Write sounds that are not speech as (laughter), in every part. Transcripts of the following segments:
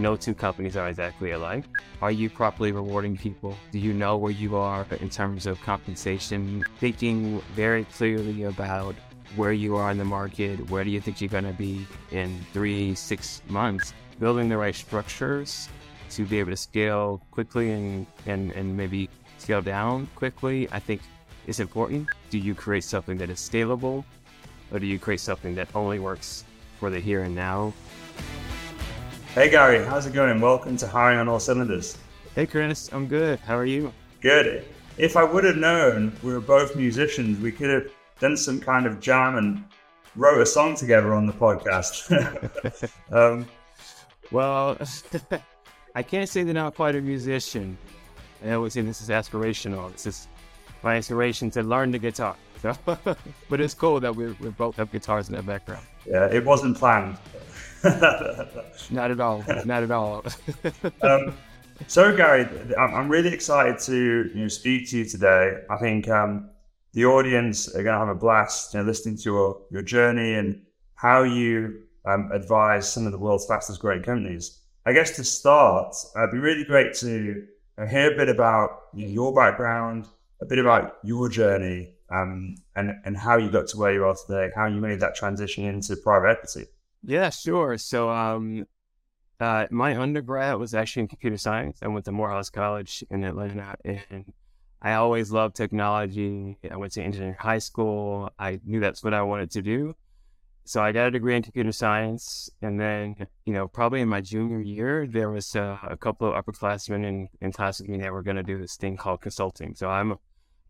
no two companies are exactly alike. Are you properly rewarding people? Do you know where you are in terms of compensation? Thinking very clearly about where you are in the market, where do you think you're going to be in three, six months? Building the right structures to be able to scale quickly and, and, and maybe scale down quickly, I think is important. Do you create something that is scalable or do you create something that only works for the here and now? Hey Garry, how's it going? Welcome to Hiring on All Cylinders. Hey Chris, I'm good. How are you? Good. If I would have known we were both musicians, we could have done some kind of jam and wrote a song together on the podcast. (laughs) um, well, (laughs) I can't say that I'm quite a musician. I always say this is aspirational. This is my inspiration to learn the guitar. (laughs) But it's cool that we we both have guitars in the background. Yeah, it wasn't planned. (laughs) not at all. Not at all. (laughs) um, so, Garry, I'm really excited to you know, speak to you today. I think um, the audience are going to have a blast you know, listening to your, your journey and how you um, advise some of the world's fastest growing companies. I guess to start, it'd be really great to hear a bit about you know, your background, a bit about your journey, um, and and how you got to where you are today, how you made that transition into private equity. Yeah, sure. So, um, uh, my undergrad was actually in computer science. I went to Morehouse College in Atlanta, and I always loved technology. I went to engineering high school. I knew that's what I wanted to do. So I got a degree in computer science, and then you know probably in my junior year there was uh, a couple of upperclassmen in, in class with me that were going to do this thing called consulting. So I'm a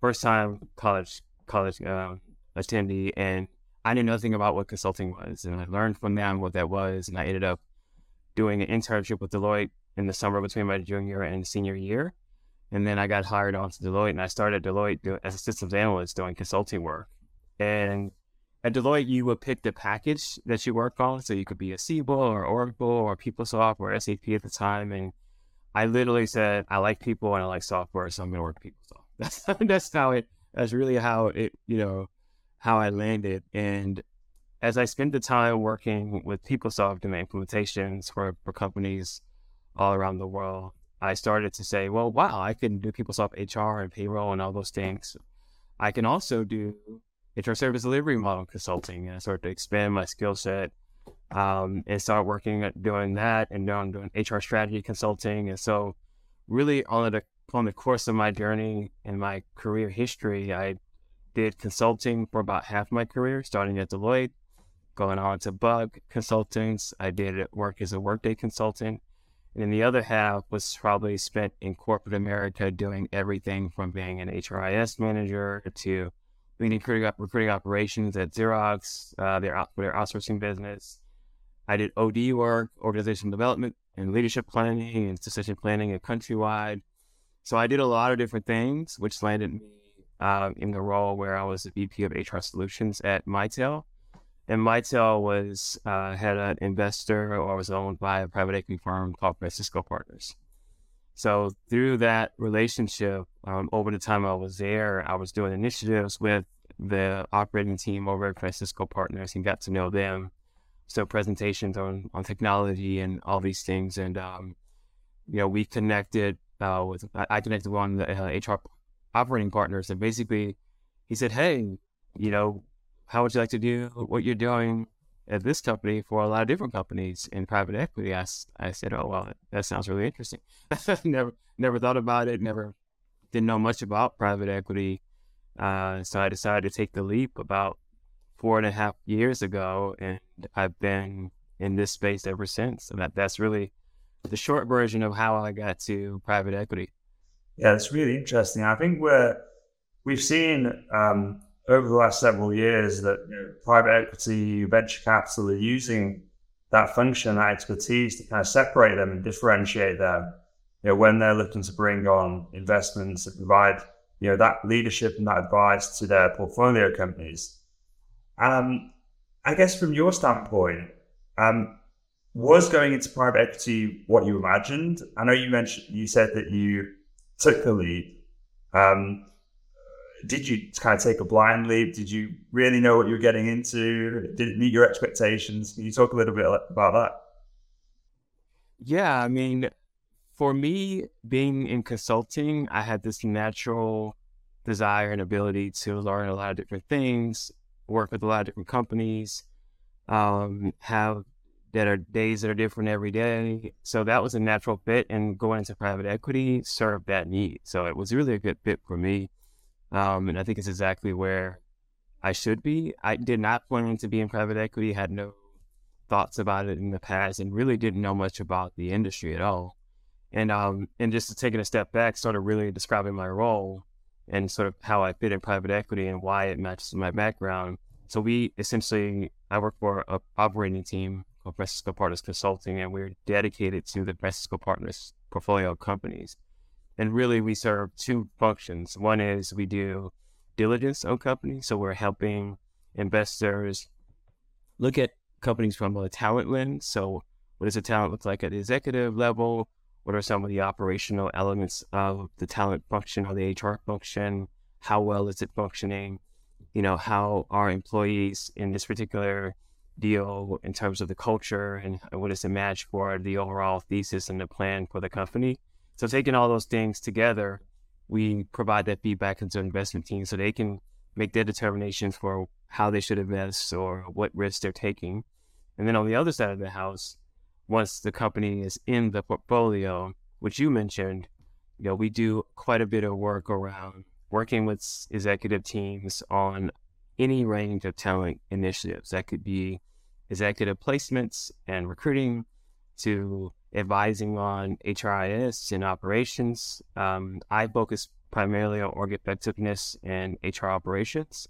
first time college college uh, attendee, and I knew nothing about what consulting was, and I learned from them what that was, and I ended up doing an internship with Deloitte in the summer between my junior and senior year. And then I got hired on to Deloitte and I started Deloitte as a systems analyst doing consulting work. And at Deloitte, you would pick the package that you work on. So you could be a Siebel or Oracle or PeopleSoft or SAP at the time. And I literally said, I like people and I like software, so I'm going to work PeopleSoft. (laughs) That's, that's how it, that's really how it, you know, how I landed. And as I spent the time working with PeopleSoft and the implementations for, for companies all around the world, I started to say, well, wow, I can do PeopleSoft HR and payroll and all those things. I can also do HR service delivery model consulting. And I started to expand my skill set um, and start working at doing that and now I'm doing HR strategy consulting. And so really on the on the course of my journey and my career history, I did consulting for about half my career, starting at Deloitte, going on to Buck Consultants. I did work as a Workday consultant. And then the other half was probably spent in corporate America doing everything from being an HRIS manager to leading recruiting operations at Xerox, uh, their, their outsourcing business. I did OD work, organizational development, and leadership planning and succession planning at Countrywide. So I did a lot of different things, which landed me uh, in the role where I was the VP of HR Solutions at Mitel. And Mitel was uh, had an investor or was owned by a private equity firm called Francisco Partners. So through that relationship, um, over the time I was there, I was doing initiatives with the operating team over at Francisco Partners and got to know them. So presentations on, on technology and all these things. And, um, you know, we connected uh, with, I connected of the uh, HR operating partners and basically he said, Hey, you know, how would you like to do what you're doing at this company for a lot of different companies in private equity? I, I said, Oh, well, that sounds really interesting. (laughs) never, never thought about it. Never didn't know much about private equity. Uh, so I decided to take the leap about four and a half years ago, and I've been in this space ever since. And that, that's really the short version of how I got to private equity. Yeah, it's really interesting. I think we're we've seen um, over the last several years that you know, private equity, venture capital are using that function, that expertise to kind of separate them and differentiate them. You know, when they're looking to bring on investments and provide you know that leadership and that advice to their portfolio companies. Um, I guess from your standpoint, um, was going into private equity what you imagined? I know you mentioned you said that you took the lead. Um, did you kind of take a blind leap? Did you really know what you were getting into? Did it meet your expectations? Can you talk a little bit about that? Yeah, I mean, for me, being in consulting, I had this natural desire and ability to learn a lot of different things, work with a lot of different companies, um, have that are days that are different every day. So that was a natural fit, and going into private equity served that need. So it was really a good fit for me, um, and I think it's exactly where I should be. I did not plan to be in private equity, had no thoughts about it in the past, and really didn't know much about the industry at all. And um, and just taking a step back, sort of really describing my role and sort of how I fit in private equity and why it matches my background. So we essentially, I work for an operating team called Francisco Partners Consulting, and we're dedicated to the Francisco Partners portfolio companies. And really, we serve two functions. One is we do diligence on companies, so we're helping investors look at companies from a talent lens. So, what does a talent look like at the executive level? What are some of the operational elements of the talent function or the HR function? How well is it functioning? You know, how are employees in this particular deal in terms of the culture and uh, what is it match for the overall thesis and the plan for the company? So taking all those things together, we provide that feedback into investment team so they can make their determinations for how they should invest or what risks they're taking. And then on the other side of the house, once the company is in the portfolio, which you mentioned, you know, we do quite a bit of work around working with executive teams on any range of talent initiatives. That could be executive placements and recruiting to advising on HRIS and operations. Um, I focus primarily on org effectiveness and HR operations,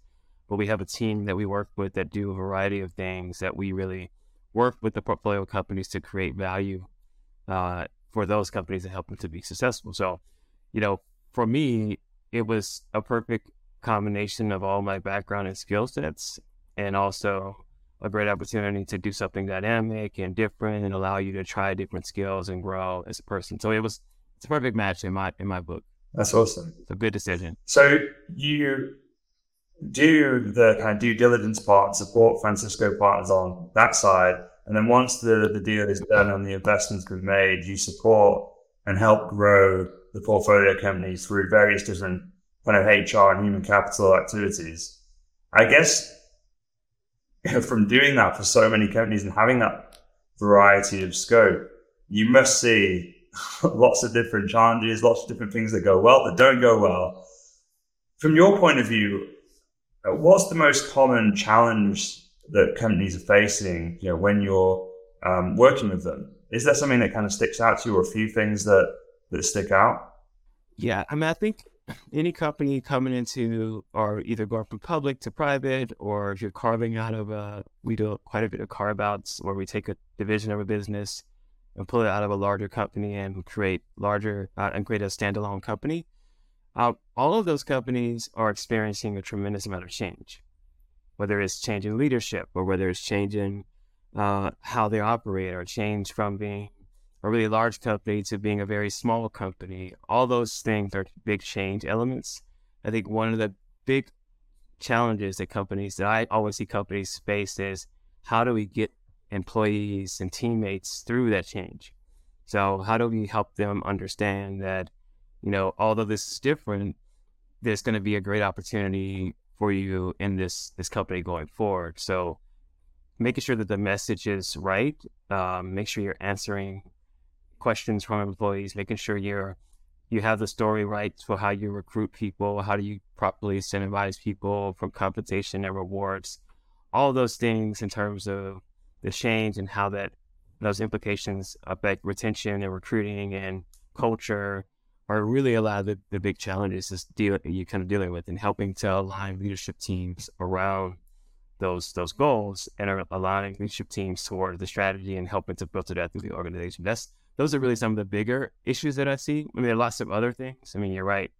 but we have a team that we work with that do a variety of things that we really work with the portfolio companies to create value uh, for those companies and help them to be successful. So, you know, for me, it was a perfect combination of all my background and skill sets, and also a great opportunity to do something dynamic and different, and allow you to try different skills and grow as a person. So it was it's a perfect match in my in my book. That's awesome. It's a good decision. So you do the kind of due diligence part, support Francisco partners on that side. And then once the, the deal is done and the investment's been made, you support and help grow the portfolio companies through various different kind of HR and human capital activities. I guess (laughs) from doing that for so many companies and having that variety of scope, you must see (laughs) lots of different challenges, lots of different things that go well, that don't go well. From your point of view, uh, what's the most common challenge that companies are facing, you know, when you're um, working with them? Is there something that kind of sticks out to you, or a few things that that stick out? Yeah, I mean, I think any company coming into or either going from public to private, or if you're carving out of a, we do quite a bit of carve outs where we take a division of a business and pull it out of a larger company and create larger uh, and create a standalone company. Uh, all of those companies are experiencing a tremendous amount of change, whether it's changing leadership or whether it's changing uh, how they operate or change from being a really large company to being a very small company. All those things are big change elements. I think one of the big challenges that companies that I always see companies face is how do we get employees and teammates through that change? So how do we help them understand that you know, although this is different, there's going to be a great opportunity for you in this this company going forward. So making sure that the message is right, um, make sure you're answering questions from employees, making sure you're you have the story right for how you recruit people, how do you properly incentivize people from compensation and rewards, all those things in terms of the change and how that those implications affect retention and recruiting and culture are really a lot of the, the big challenges is deal, you're kind of dealing with and helping to align leadership teams around those those goals and aligning leadership teams toward the strategy and helping to filter that through the organization. That's those are really some of the bigger issues that I see. I mean, there are lots of other things. I mean, you're right.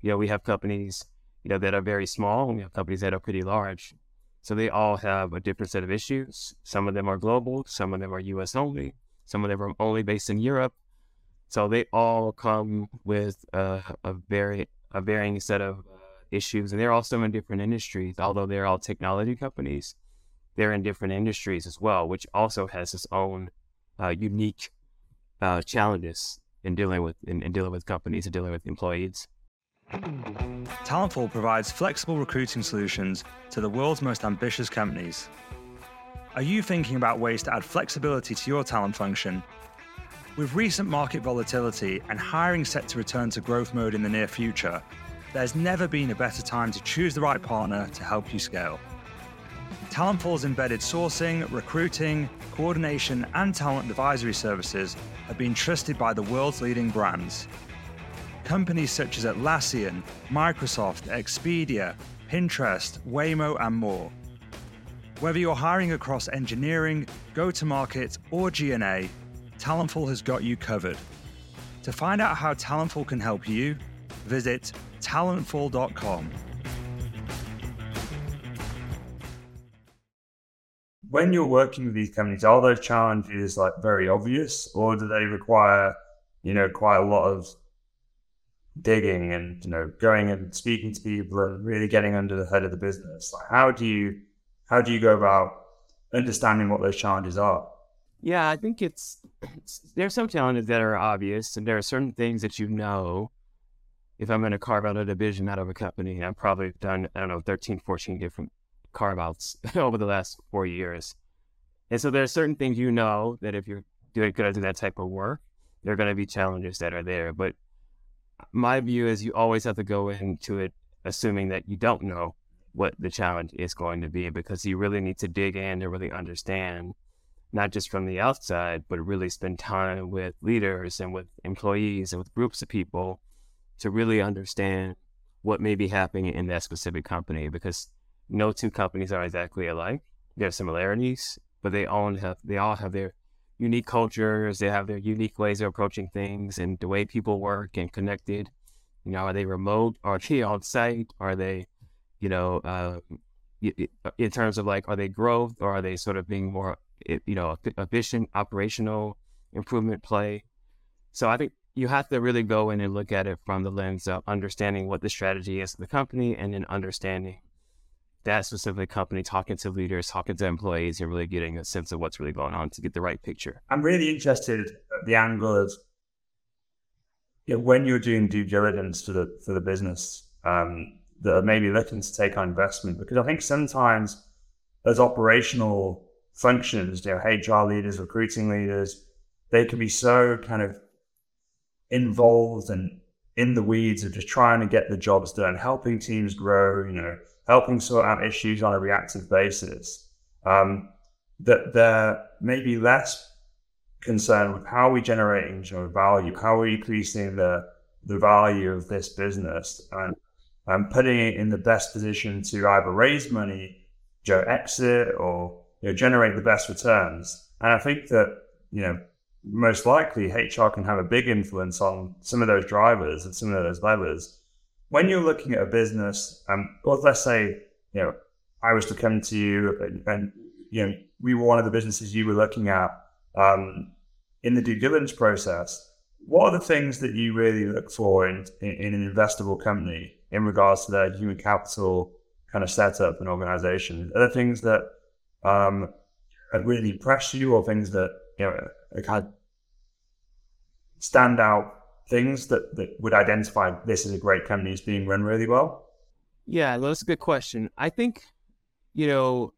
You know, we have companies, you know, that are very small and we have companies that are pretty large. So they all have a different set of issues. Some of them are global, some of them are US only, some of them are only based in Europe, so they all come with a, a very a varying set of uh, issues, and they're also in different industries. Although they're all technology companies, they're in different industries as well, which also has its own uh, unique uh, challenges in dealing with in, in dealing with companies and dealing with employees. Talentful provides flexible recruiting solutions to the world's most ambitious companies. Are you thinking about ways to add flexibility to your talent function? With recent market volatility and hiring set to return to growth mode in the near future, there's never been a better time to choose the right partner to help you scale. Talentful's embedded sourcing, recruiting, coordination, and talent advisory services have been trusted by the world's leading brands. Companies such as Atlassian, Microsoft, Expedia, Pinterest, Waymo, and more. Whether you're hiring across engineering, go to market, or G&A, Talentful has got you covered. To find out how Talentful can help you, visit talentful.com. When you're working with these companies, are those challenges like very obvious, or do they require, you know, quite a lot of digging and you know going and speaking to people and really getting under the hood of the business? Like, how do you how do you go about understanding what those challenges are? Yeah, I think it's, it's there's some challenges that are obvious, and there are certain things that you know if I'm going to carve out a division out of a company, I've probably done, I don't know, 13, 14 different carve outs (laughs) over the last four years. And so there are certain things you know that if you're doing, going to do that type of work, there are going to be challenges that are there. But my view is you always have to go into it assuming that you don't know what the challenge is going to be because you really need to dig in and really understand, not just from the outside, but really spend time with leaders and with employees and with groups of people to really understand what may be happening in that specific company because no two companies are exactly alike. There are similarities, but they all have they all have their unique cultures. They have their unique ways of approaching things and the way people work and connected. You know, are they remote? Are they (laughs) on site? Are they, you know, uh, in terms of like, are they growth or are they sort of being more, you know, efficient operational improvement play? So I think you have to really go in and look at it from the lens of understanding what the strategy is of the company and then understanding that specific company, talking to leaders, talking to employees, and really getting a sense of what's really going on to get the right picture. I'm really interested at the angle of you know, when you're doing due diligence for the for the business um, that are maybe looking to take on investment, because I think sometimes as operational functions, you know, HR leaders, recruiting leaders, they can be so kind of involved and in the weeds of just trying to get the jobs done, helping teams grow, you know, helping sort out issues on a reactive basis. Um, that they're maybe less concerned with how are we generating value, how are we increasing the the value of this business, and and putting it in the best position to either raise money, you know, exit, or you know, generate the best returns. And I think that you know most likely HR can have a big influence on some of those drivers and some of those levers. When you're looking at a business, um, or let's say, you know, I was to come to you and, and you know, we were one of the businesses you were looking at um, in the due diligence process. What are the things that you really look for in, in, in an investable company in regards to their human capital kind of setup and organization? Are there things that um, really impressed you or things that you know, like had standout things that, that would identify this as a great company as being run really well? Yeah, that's a good question. I think, you know,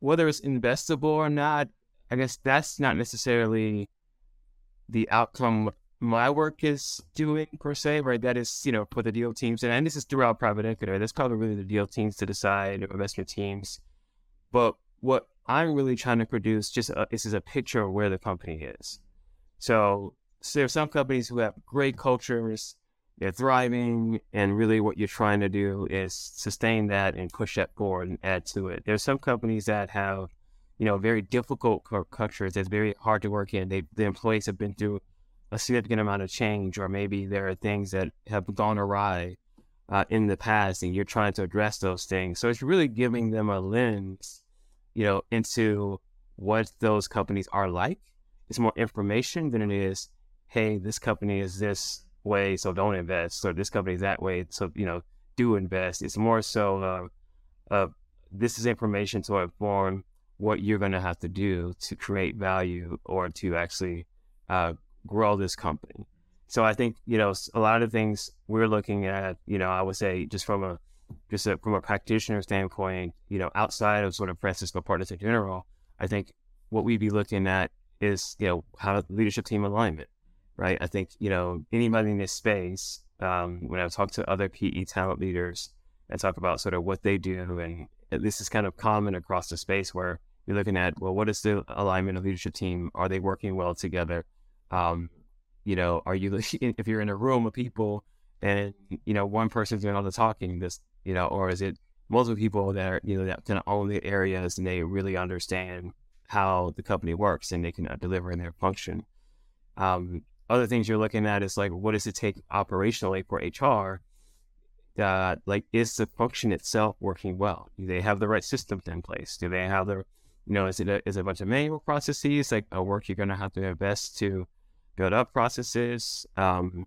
whether it's investable or not, I guess that's not necessarily the outcome my work is doing per se, right? That is, you know, for the deal teams, and, and this is throughout private equity. Right? That's probably really the deal teams to decide, investment teams. But what I'm really trying to produce just uh, a, this is a picture of where the company is. So, so there are some companies who have great cultures, they're thriving, and really what you're trying to do is sustain that and push that forward and add to it. There's some companies that have, you know, very difficult cultures that's very hard to work in. They the employees have been through a significant amount of change, or maybe there are things that have gone awry uh, in the past, and you're trying to address those things. So it's really giving them a lens you know, into what those companies are like. It's more information than it is, hey, this company is this way, so don't invest, or this company is that way, so you know, do invest. It's more so, uh, uh, this is information to inform what you're going to have to do to create value or to actually uh, grow this company. So I think you know a lot of things we're looking at. You know, I would say just from a just a, from a practitioner standpoint, you know, outside of sort of Francisco Partners in general, I think what we'd be looking at is you know how leadership team alignment, right? I think you know anybody in this space, um, when I talk to other PE talent leaders and talk about sort of what they do, and this is kind of common across the space where you're looking at well, what is the alignment of leadership team? Are they working well together? Um, you know, are you (laughs) if you're in a room of people and you know one person's doing all the talking, this you know, or is it multiple people that are you know that kind of own the areas and they really understand how the company works and they can deliver in their function. Um, other things you're looking at is like what does it take operationally for HR? Uh, like is the function itself working well? Do they have the right systems in place? Do they have the you know, is it a, is it a bunch of manual processes like a work you're going to have to invest to build up processes? Um,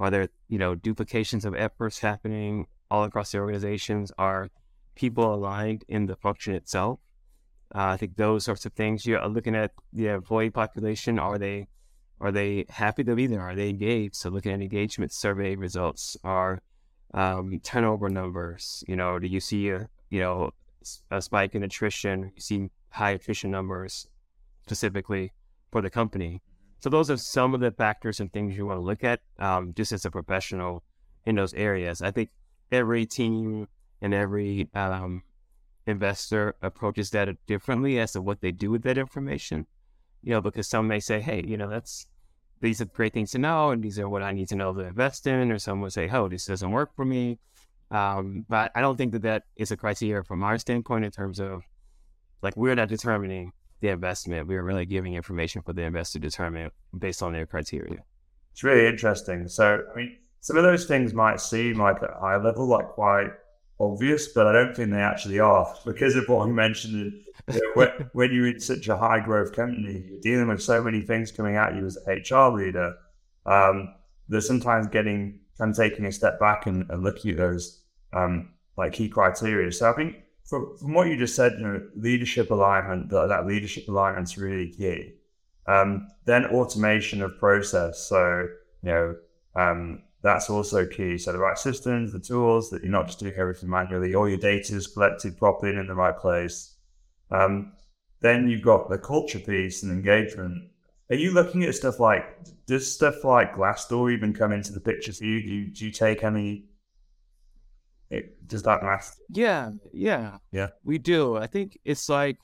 are there, you know, duplications of efforts happening all across the organizations? Are people aligned in the function itself? Uh, I think those sorts of things. You're looking at the employee population. Are they are they happy to be there? Are they engaged? So looking at engagement survey results, are um, turnover numbers. You know, do you see a you know a spike in attrition? You see high attrition numbers specifically for the company. So those are some of the factors and things you want to look at um, just as a professional in those areas. I think every team and every um, investor approaches that differently as to what they do with that information. You know, because some may say, "Hey, you know, that's these are great things to know, and these are what I need to know to invest in," or some would say, "Oh, this doesn't work for me." Um, but I don't think that that is a criteria from our standpoint in terms of like we're not determining the investment. We are really giving information for the investor to determine based on their criteria. It's really interesting. So, I mean, some of those things might seem like at a high level, like quite obvious, but I don't think they actually are because of what I mentioned. You know, (laughs) when, you're in such a high growth company, you're dealing with so many things coming at you as a HR leader. Um, there's sometimes getting kind of taking a step back and, and looking at those um, like key criteria. So I think from, from what you just said, you know, leadership alignment, that, that leadership alignment is really key. Um, then automation of process. So, you know, um, that's also key. So the right systems, the tools, that you're not just doing everything manually, all your data is collected properly and in the right place. Um, then you've got the culture piece and engagement. Are you looking at stuff like, does stuff like Glassdoor even come into the picture for you? Do you, do you take any it, does that matter? Yeah, yeah, yeah. We do. I think it's like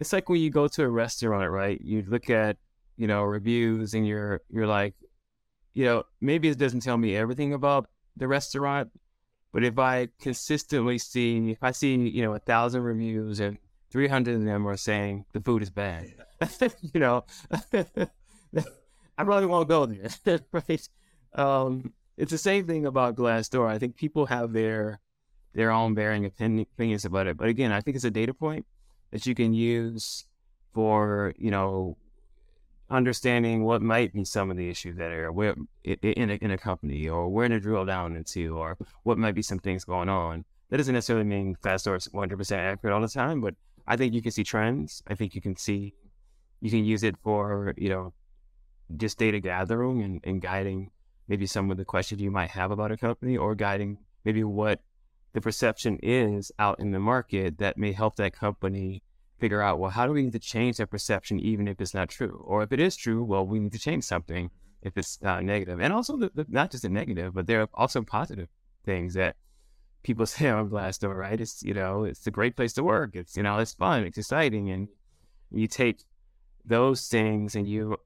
it's like when you go to a restaurant, right? You look at you know reviews, and you're you're like, you know, maybe it doesn't tell me everything about the restaurant, but if I consistently see, if I see you know a thousand reviews and three hundred of them are saying the food is bad, (laughs) you know, (laughs) I probably won't go there, (laughs) right? Um, it's the same thing about Glassdoor. I think people have their their own varying opinions about it. But again, I think it's a data point that you can use for you know understanding what might be some of the issues that are where in a, in a company or where to drill down into or what might be some things going on. That doesn't necessarily mean fast or 100% accurate all the time, but I think you can see trends. I think you can see, you can use it for, you know, just data gathering and, and guiding maybe some of the questions you might have about a company or guiding maybe what the perception is out in the market that may help that company figure out, well, how do we need to change that perception even if it's not true? Or if it is true, well, we need to change something if it's uh, negative. And also, the, the, not just the negative, but there are also positive things that people (laughs) say on Glassdoor, right? It's, you know, it's a great place to work. It's, you know, it's fun, it's exciting. And you take those things and you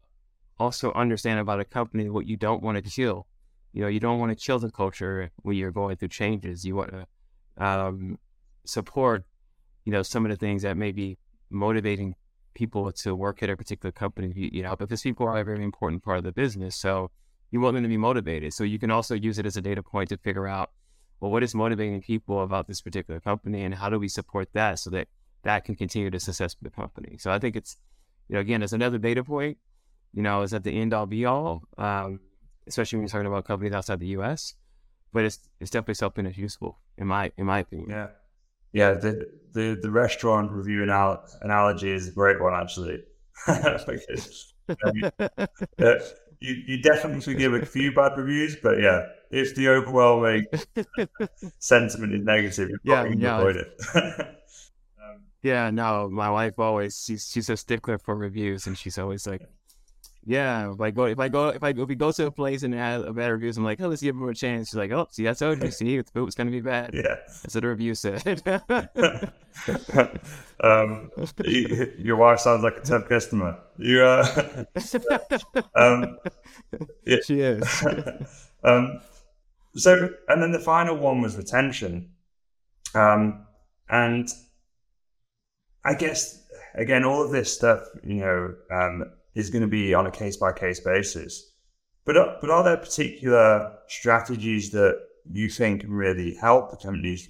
also understand about a company what you don't want to kill. You know, you don't want to kill the culture when you're going through changes. You want to um, support, you know, some of the things that may be motivating people to work at a particular company. You, you know, because people are a very important part of the business, so you want them to be motivated. So you can also use it as a data point to figure out, well, what is motivating people about this particular company, and how do we support that so that that can continue to success for the company. So I think it's, you know, again, as another data point you know, is at the end all be all, um, especially when you're talking about companies outside the U.S. But it's it's definitely something that's useful in my in my opinion. Yeah, yeah. The the, the restaurant review anal- analogy is a great one actually. (laughs) because, um, uh, you, you definitely give a few bad reviews, but yeah, if the overwhelming (laughs) sentiment is negative, you Yeah, yeah. avoid it. (laughs) Yeah, no, my wife always she's she's a stickler for reviews, and she's always like, "Yeah, if I go if I go if I if we go to a place and it has a bad review, I'm like, oh, let's give them a chance." She's like, "Oh, see, I told you, (laughs) see, the food's gonna be bad." yeah. That's what the review said. (laughs) um, your wife sounds like a tough customer. You, uh, (laughs) um, yeah. she is. um, so, and then the final one was retention. Um, and I guess, again, all of this stuff, you know, um, is going to be on a case by case basis. But, are- but are there particular strategies that you think really help the company's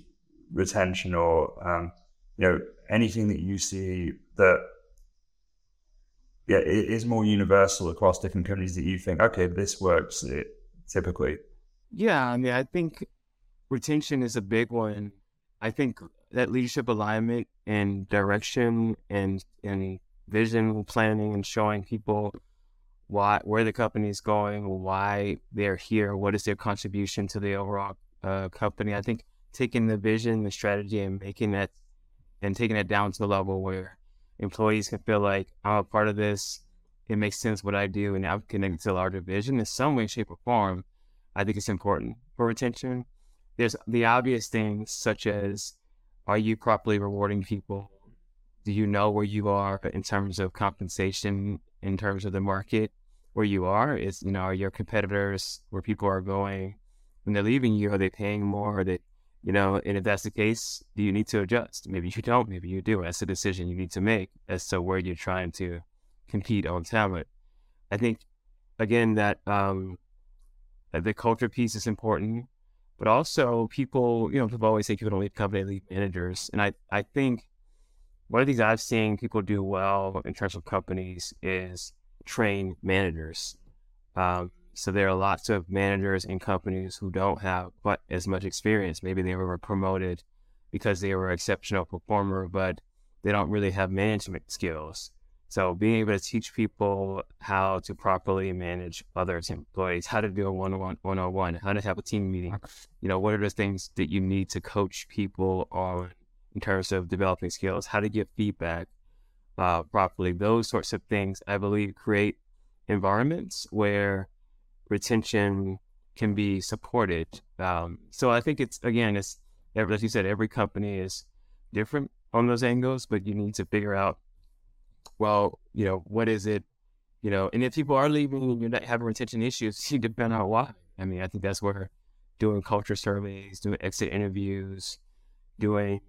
retention or, um, you know, anything that you see that yeah, is more universal across different companies that you think, okay, this works it, typically. Yeah, I mean, I think retention is a big one. I think that leadership alignment and direction and and vision planning and showing people why where the company is going, why they're here, what is their contribution to the overall uh, company. I think taking the vision, the strategy, and making that and taking it down to a level where employees can feel like I'm a part of this. It makes sense what I do, and I'm connected to a larger vision in some way, shape, or form. I think it's important for retention. There's the obvious things such as are you properly rewarding people? Do you know where you are in terms of compensation, in terms of the market where you are? Is you know, are your competitors where people are going when they're leaving you, are they paying more? Are they you know, and if that's the case, do you need to adjust? Maybe you don't, maybe you do. That's a decision you need to make as to where you're trying to compete on talent. I think again that um that the culture piece is important, but also people, you know, people always say people don't leave company, leave managers. And I, I think one of the things I've seen people do well in terms of companies is train managers. Um, so there are lots of managers in companies who don't have quite as much experience. Maybe they were promoted because they were an exceptional performer, but they don't really have management skills. So being able to teach people how to properly manage other employees, how to do a one-on-one, one-on-one, how to have a team meeting, you know, what are the things that you need to coach people on in terms of developing skills, how to give feedback uh, properly, those sorts of things, I believe, create environments where retention can be supported. Um, so I think it's again, it's as you said, every company is different on those angles, but you need to figure out, well, you know, what is it, you know, and if people are leaving and you're not having retention issues, (laughs) you depend on why. I mean, I think that's where doing culture surveys, doing exit interviews, doing,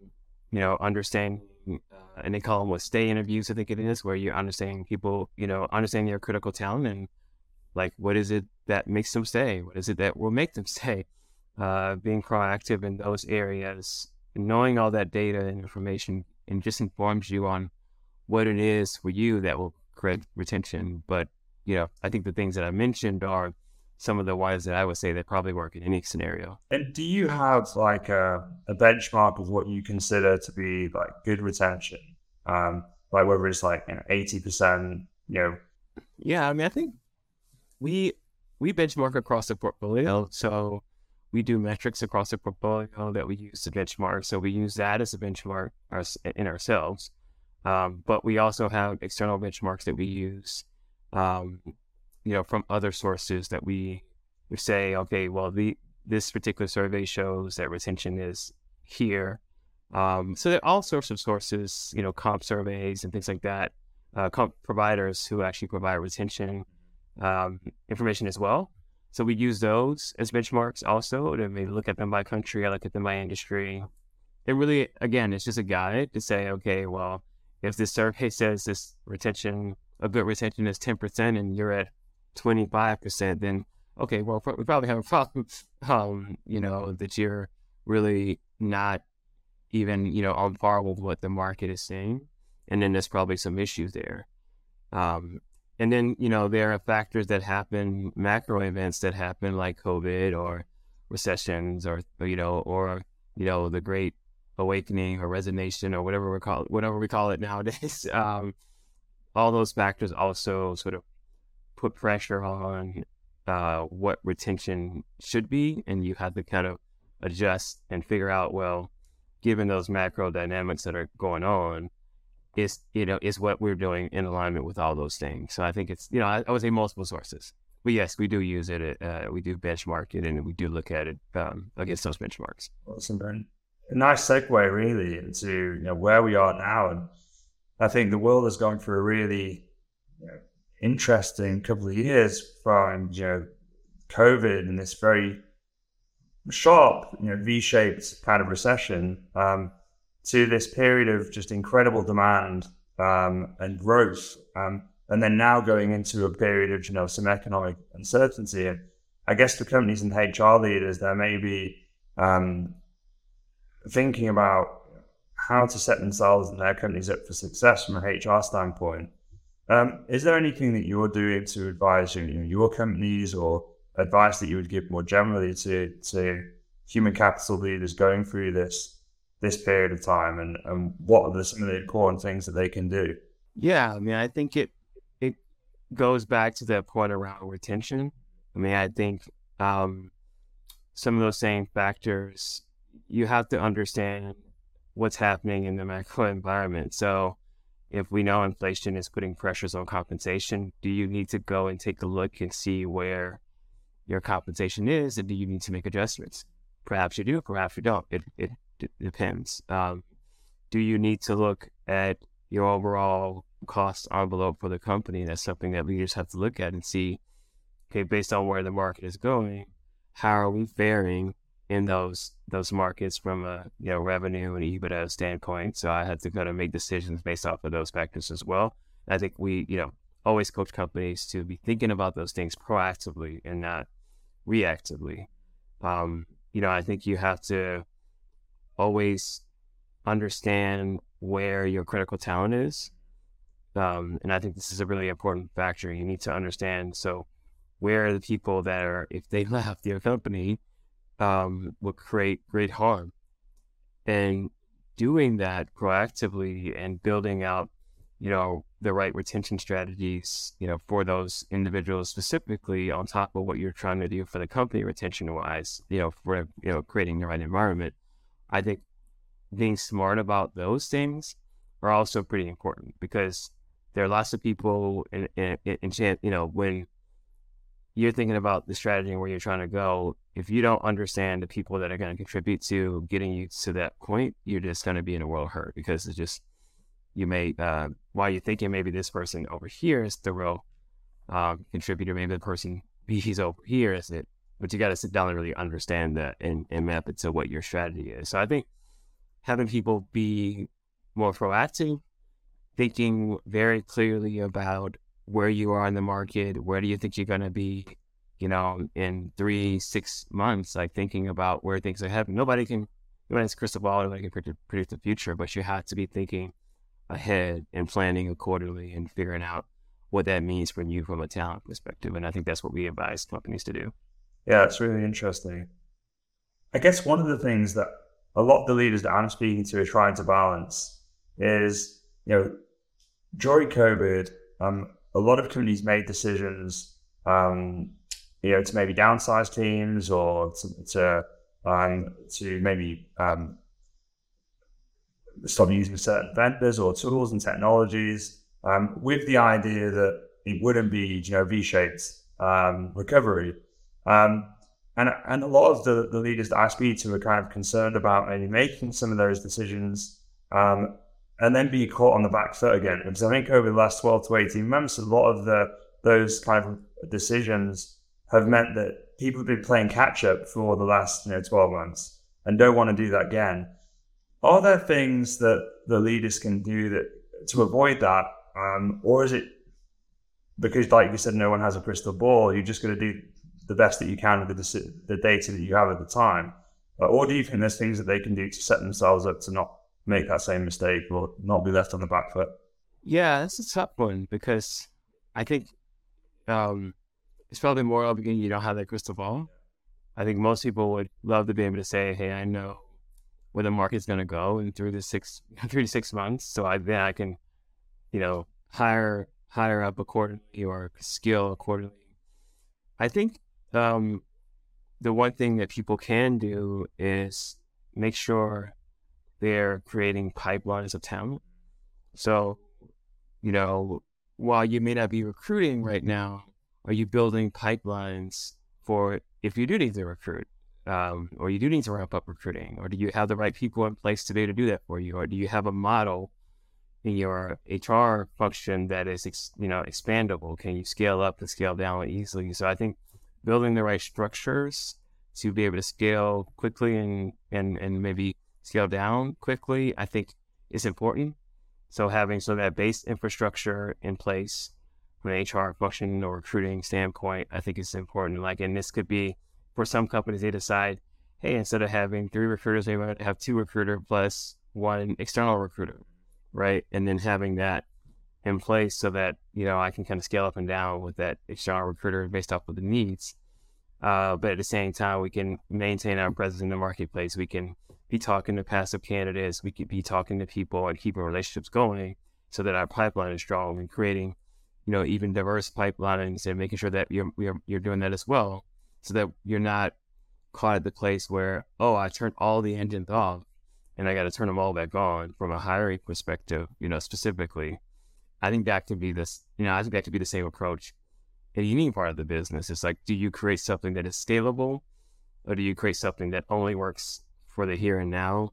you know, understanding, uh, and they call them what stay interviews. I think it is where you're understanding people, you know, understanding their critical talent and like what is it that makes them stay? What is it that will make them (laughs) stay? Uh, being proactive in those areas, knowing all that data and information, and just informs you on what it is for you that will create retention. But you know, I think the things that I mentioned are some of the ones that I would say that probably work in any scenario. And do you have like a, a benchmark of what you consider to be like good retention? Um, like whether it's like you know eighty percent, you know, Yeah, I mean, I think we we benchmark across the portfolio, so we do metrics across the portfolio that we use to benchmark. So we use that as a benchmark in ourselves, um, but we also have external benchmarks that we use, um, you know, from other sources that we we say, okay, well, the this particular survey shows that retention is here. Um, so there are all sorts of sources, you know, comp surveys and things like that, uh, comp providers who actually provide retention um, information as well. So we use those as benchmarks also to maybe look at them by country, I look at them by industry. It really, again, it's just a guide to say, okay, well, if this survey says this retention, a good retention is 10% and you're at 25%, then okay, well, we probably have a problem, (laughs) um, you know, that you're really not even, you know, on par with what the market is saying. And then there's probably some issues there. Um, and then, you know, there are factors that happen, macro events that happen like COVID or recessions or, you know, or, you know, the great awakening or resignation or whatever we call it, whatever we call it nowadays. (laughs) Um, all those factors also sort of put pressure on uh, what retention should be, and you have to kind of adjust and figure out, well, given those macro dynamics that are going on, is you know is what we're doing in alignment with all those things. So I think it's you know I, I would say multiple sources, but yes, we do use it. Uh, we do benchmark it, and we do look at it um, against those benchmarks. Awesome, Ben. A nice segue, really, into you know, where we are now, and I think the world is going through a really you know, interesting couple of years from you know COVID and this very sharp, you know, V-shaped kind of recession um, to this period of just incredible demand um, and growth, um, and then now going into a period of you know some economic uncertainty. And I guess for companies and HR leaders, there may be um, thinking about how to set themselves and their companies up for success from a HR standpoint. Um, is there anything that you're doing to advise you know, your companies or advice that you would give more generally to to human capital leaders going through this this period of time, and, and what are the, some of the important things that they can do? Yeah, I mean, I think it it goes back to that point around retention. I mean, I think um, some of those same factors you have to understand what's happening in the macro environment. So, if we know inflation is putting pressures on compensation, do you need to go and take a look and see where your compensation is, and do you need to make adjustments? Perhaps you do, perhaps you don't. It it, it depends. Um, do you need to look at your overall cost envelope for the company? That's something that leaders have to look at and see. Okay, based on where the market is going, how are we faring in those those markets from a you know revenue and EBITDA standpoint? So I had to kind of make decisions based off of those factors as well. I think we you know always coach companies to be thinking about those things proactively and not reactively. Um, you know, I think you have to always understand where your critical talent is. Um, and I think this is a really important factor. You need to understand so where are the people that are, if they (laughs) left your company, um, will create great harm. And doing that proactively and building out, you know, the right retention strategies, you know, for those individuals specifically on top of what you're trying to do for the company retention wise, you know, for, you know, creating the right environment. I think being smart about those things are also pretty important because there are lots of people in, in, in, you know, when you're thinking about the strategy and where you're trying to go, if you don't understand the people that are going to contribute to getting you to that point, you're just going to be in a world of hurt because it's just you may uh, while you're thinking maybe this person over here is the real um, contributor, maybe the person (laughs) he's over here is it, but you got to sit down and really understand that and, and map it to what your strategy is. So I think having people be more proactive, thinking very clearly about where you are in the market, where do you think you're going to be, you know, in three, six months, like thinking about where things are heading. Nobody can, nobody has crystal ball, nobody can predict, predict the future, but you have to be thinking ahead and planning accordingly and figuring out what that means for you from a talent perspective. And I think that's what we advise companies to do. Yeah, it's really interesting. I guess one of the things that a lot of the leaders that I'm speaking to are trying to balance is, you know, during COVID, um, a lot of companies made decisions, um, you know, to maybe downsize teams or to to, um, to maybe um, stop using certain vendors or tools and technologies um, with the idea that it wouldn't be you know V-shaped um, recovery. Um, and and a lot of the, the leaders that I speak to are kind of concerned about maybe making some of those decisions um, and then being caught on the back foot again. Because I think over the last 12 to 18 months, a lot of the those kind of decisions have meant that people have been playing catch up for the last you know 12 months and don't want to do that again. Are there things that the leaders can do that to avoid that, um, or is it because, like you said, no one has a crystal ball? You're just going to do the best that you can with the, the data that you have at the time, or do you think there's things that they can do to set themselves up to not make that same mistake or not be left on the back foot? Yeah, that's a tough one because I think um, it's probably more of you don't have that crystal ball. I think most people would love to be able to say, "Hey, I know where the market's going to go in three to six (laughs) three to six months. So I then I can, you know, hire hire up accordingly or skill accordingly. I think um, the one thing that people can do is make sure they're creating pipelines of talent. So, you know, while you may not be recruiting right now, are you building pipelines for if you do need to recruit? Um, or you do need to ramp up recruiting, or do you have the right people in place to be able to do that for you, or do you have a model in your HR function that is, ex, you know, expandable? Can you scale up and scale down easily? So I think building the right structures to be able to scale quickly and and and maybe scale down quickly, I think is important. So having so that base infrastructure in place from an HR function or recruiting standpoint, I think is important. Like, and this could be for some companies, they decide, hey, instead of having three recruiters, they might have two recruiter plus one external recruiter, right? And then having that in place so that you know I can kind of scale up and down with that external recruiter based off of the needs. Uh, but at the same time, we can maintain our presence in the marketplace. We can be talking to passive candidates. We could be talking to people and keeping relationships going so that our pipeline is strong and creating, you know, even diverse pipelines and making sure that you're, you're, you're doing that as well so that you're not caught at the place where, oh, I turned all the engines off and I got to turn them all back on from a hiring perspective, you know, specifically. I think that could be this, you know, I think that could be the same approach in any part of the business. It's like, do you create something that is scalable or do you create something that only works for the here and now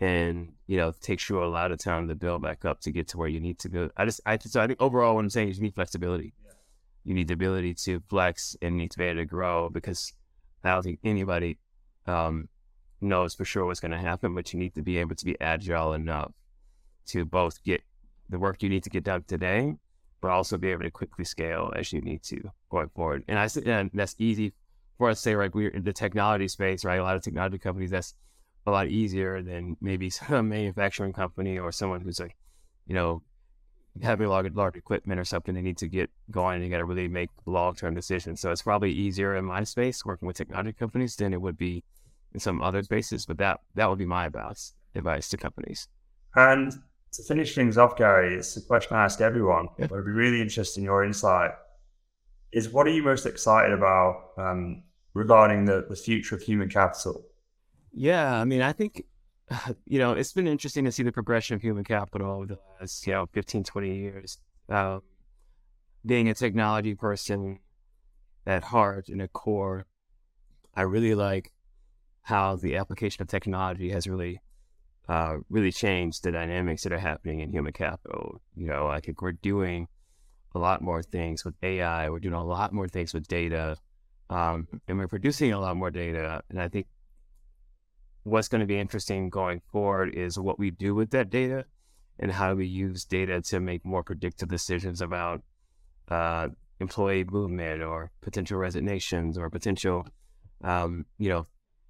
and, you know, takes you a lot of time to build back up to get to where you need to go? I just, I, so I think overall what I'm saying is you need flexibility. Yeah. You need the ability to flex and need to be able to grow because I don't think anybody um, knows for sure what's going to happen, but you need to be able to be agile enough to both get the work you need to get done today but also be able to quickly scale as you need to going forward. And I said, and that's easy for us to say, right? We're in the technology space, right? A lot of technology companies, that's a lot easier than maybe (laughs) some manufacturing company or someone who's like, you know, having a lot of large equipment or something they need to get going and you got to really make long term decisions. So it's probably easier in my space working with technology companies than it would be in some other spaces. But that that would be my advice advice to companies. And to finish things off, Garry, it's a question I ask everyone. Yeah. But it'd be really interesting your insight. Is what are you most excited about um, regarding the, the future of human capital? Yeah, I mean, I think, (sighs) you know, it's been interesting to see the progression of human capital over the last, you know, 15, 20 years. Um, being a technology person at heart and at core, I really like how the application of technology has really uh, really changed the dynamics that are happening in human capital. You know, I think we're doing a lot more things with AI. We're doing a lot more things with data, um, and we're producing a lot more data. And I think what's going to be interesting going forward is what we do with that data and how we use data to make more predictive decisions about uh, employee movement or potential resignations or potential, um, you know,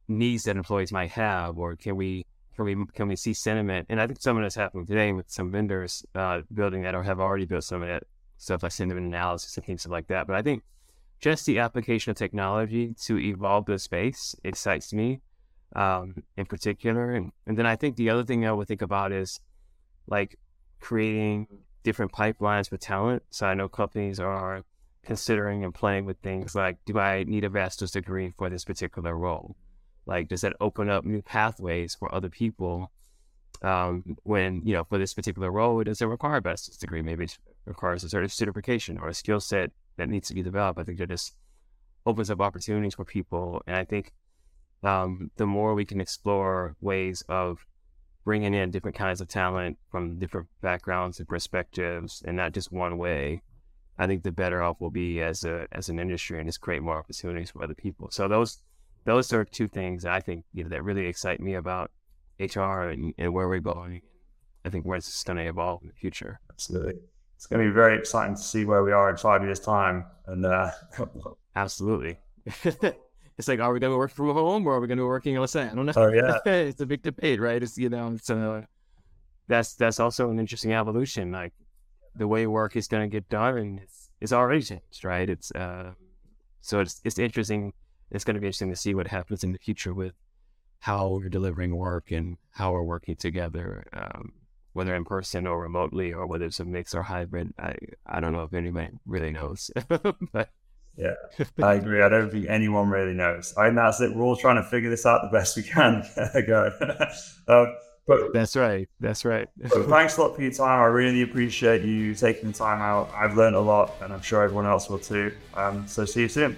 needs that employees might have, or can we can we can we see sentiment? And I think some of that's happening today with some vendors uh, building that or have already built some of that stuff like sentiment analysis and things like that. But I think just the application of technology to evolve the space excites me um, in particular. And, and then I think the other thing I would think about is like creating different pipelines for talent. So I know companies are considering and playing with things like, do I need a bachelor's degree for this particular role? Like, does that open up new pathways for other people? Um, when you know, for this particular role, does it require a bachelor's degree. Maybe it requires a certain certification or a skill set that needs to be developed. I think that just opens up opportunities for people, and I think um, the more we can explore ways of bringing in different kinds of talent from different backgrounds and perspectives, and not just one way, I think the better off we'll be as a as an industry, and just create more opportunities for other people. So those those are two things I think you know that really excite me about HR and, and where we're going. I think where it's going to evolve in the future. Absolutely, it's going to be very exciting to see where we are in five years' time. And uh... (laughs) absolutely, (laughs) it's like, are we going to work from home or are we going to be working? Say, I don't know. Oh yeah, (laughs) it's a big debate, right? It's you know, it's uh, that's that's also an interesting evolution. Like the way work is going to get done, and it's, it's already changed, right? It's uh, so it's it's interesting it's going to be interesting to see what happens in the future with how we're delivering work and how we're working together. Um, whether in person or remotely, or whether it's a mix or hybrid. I I don't know if anybody really knows, (laughs) but yeah, (laughs) I agree. I don't think anyone really knows. I think that's it. We're all trying to figure this out the best we can. (laughs) Go. (laughs) um, but that's right. That's right. thanks a lot for your time. I really appreciate you taking the time out. I've learned a lot, and I'm sure everyone else will too. Um, so see you soon.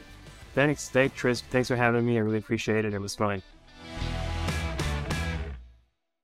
Thanks. Thanks, Chris. Thanks for having me. I really appreciate it. It was fun.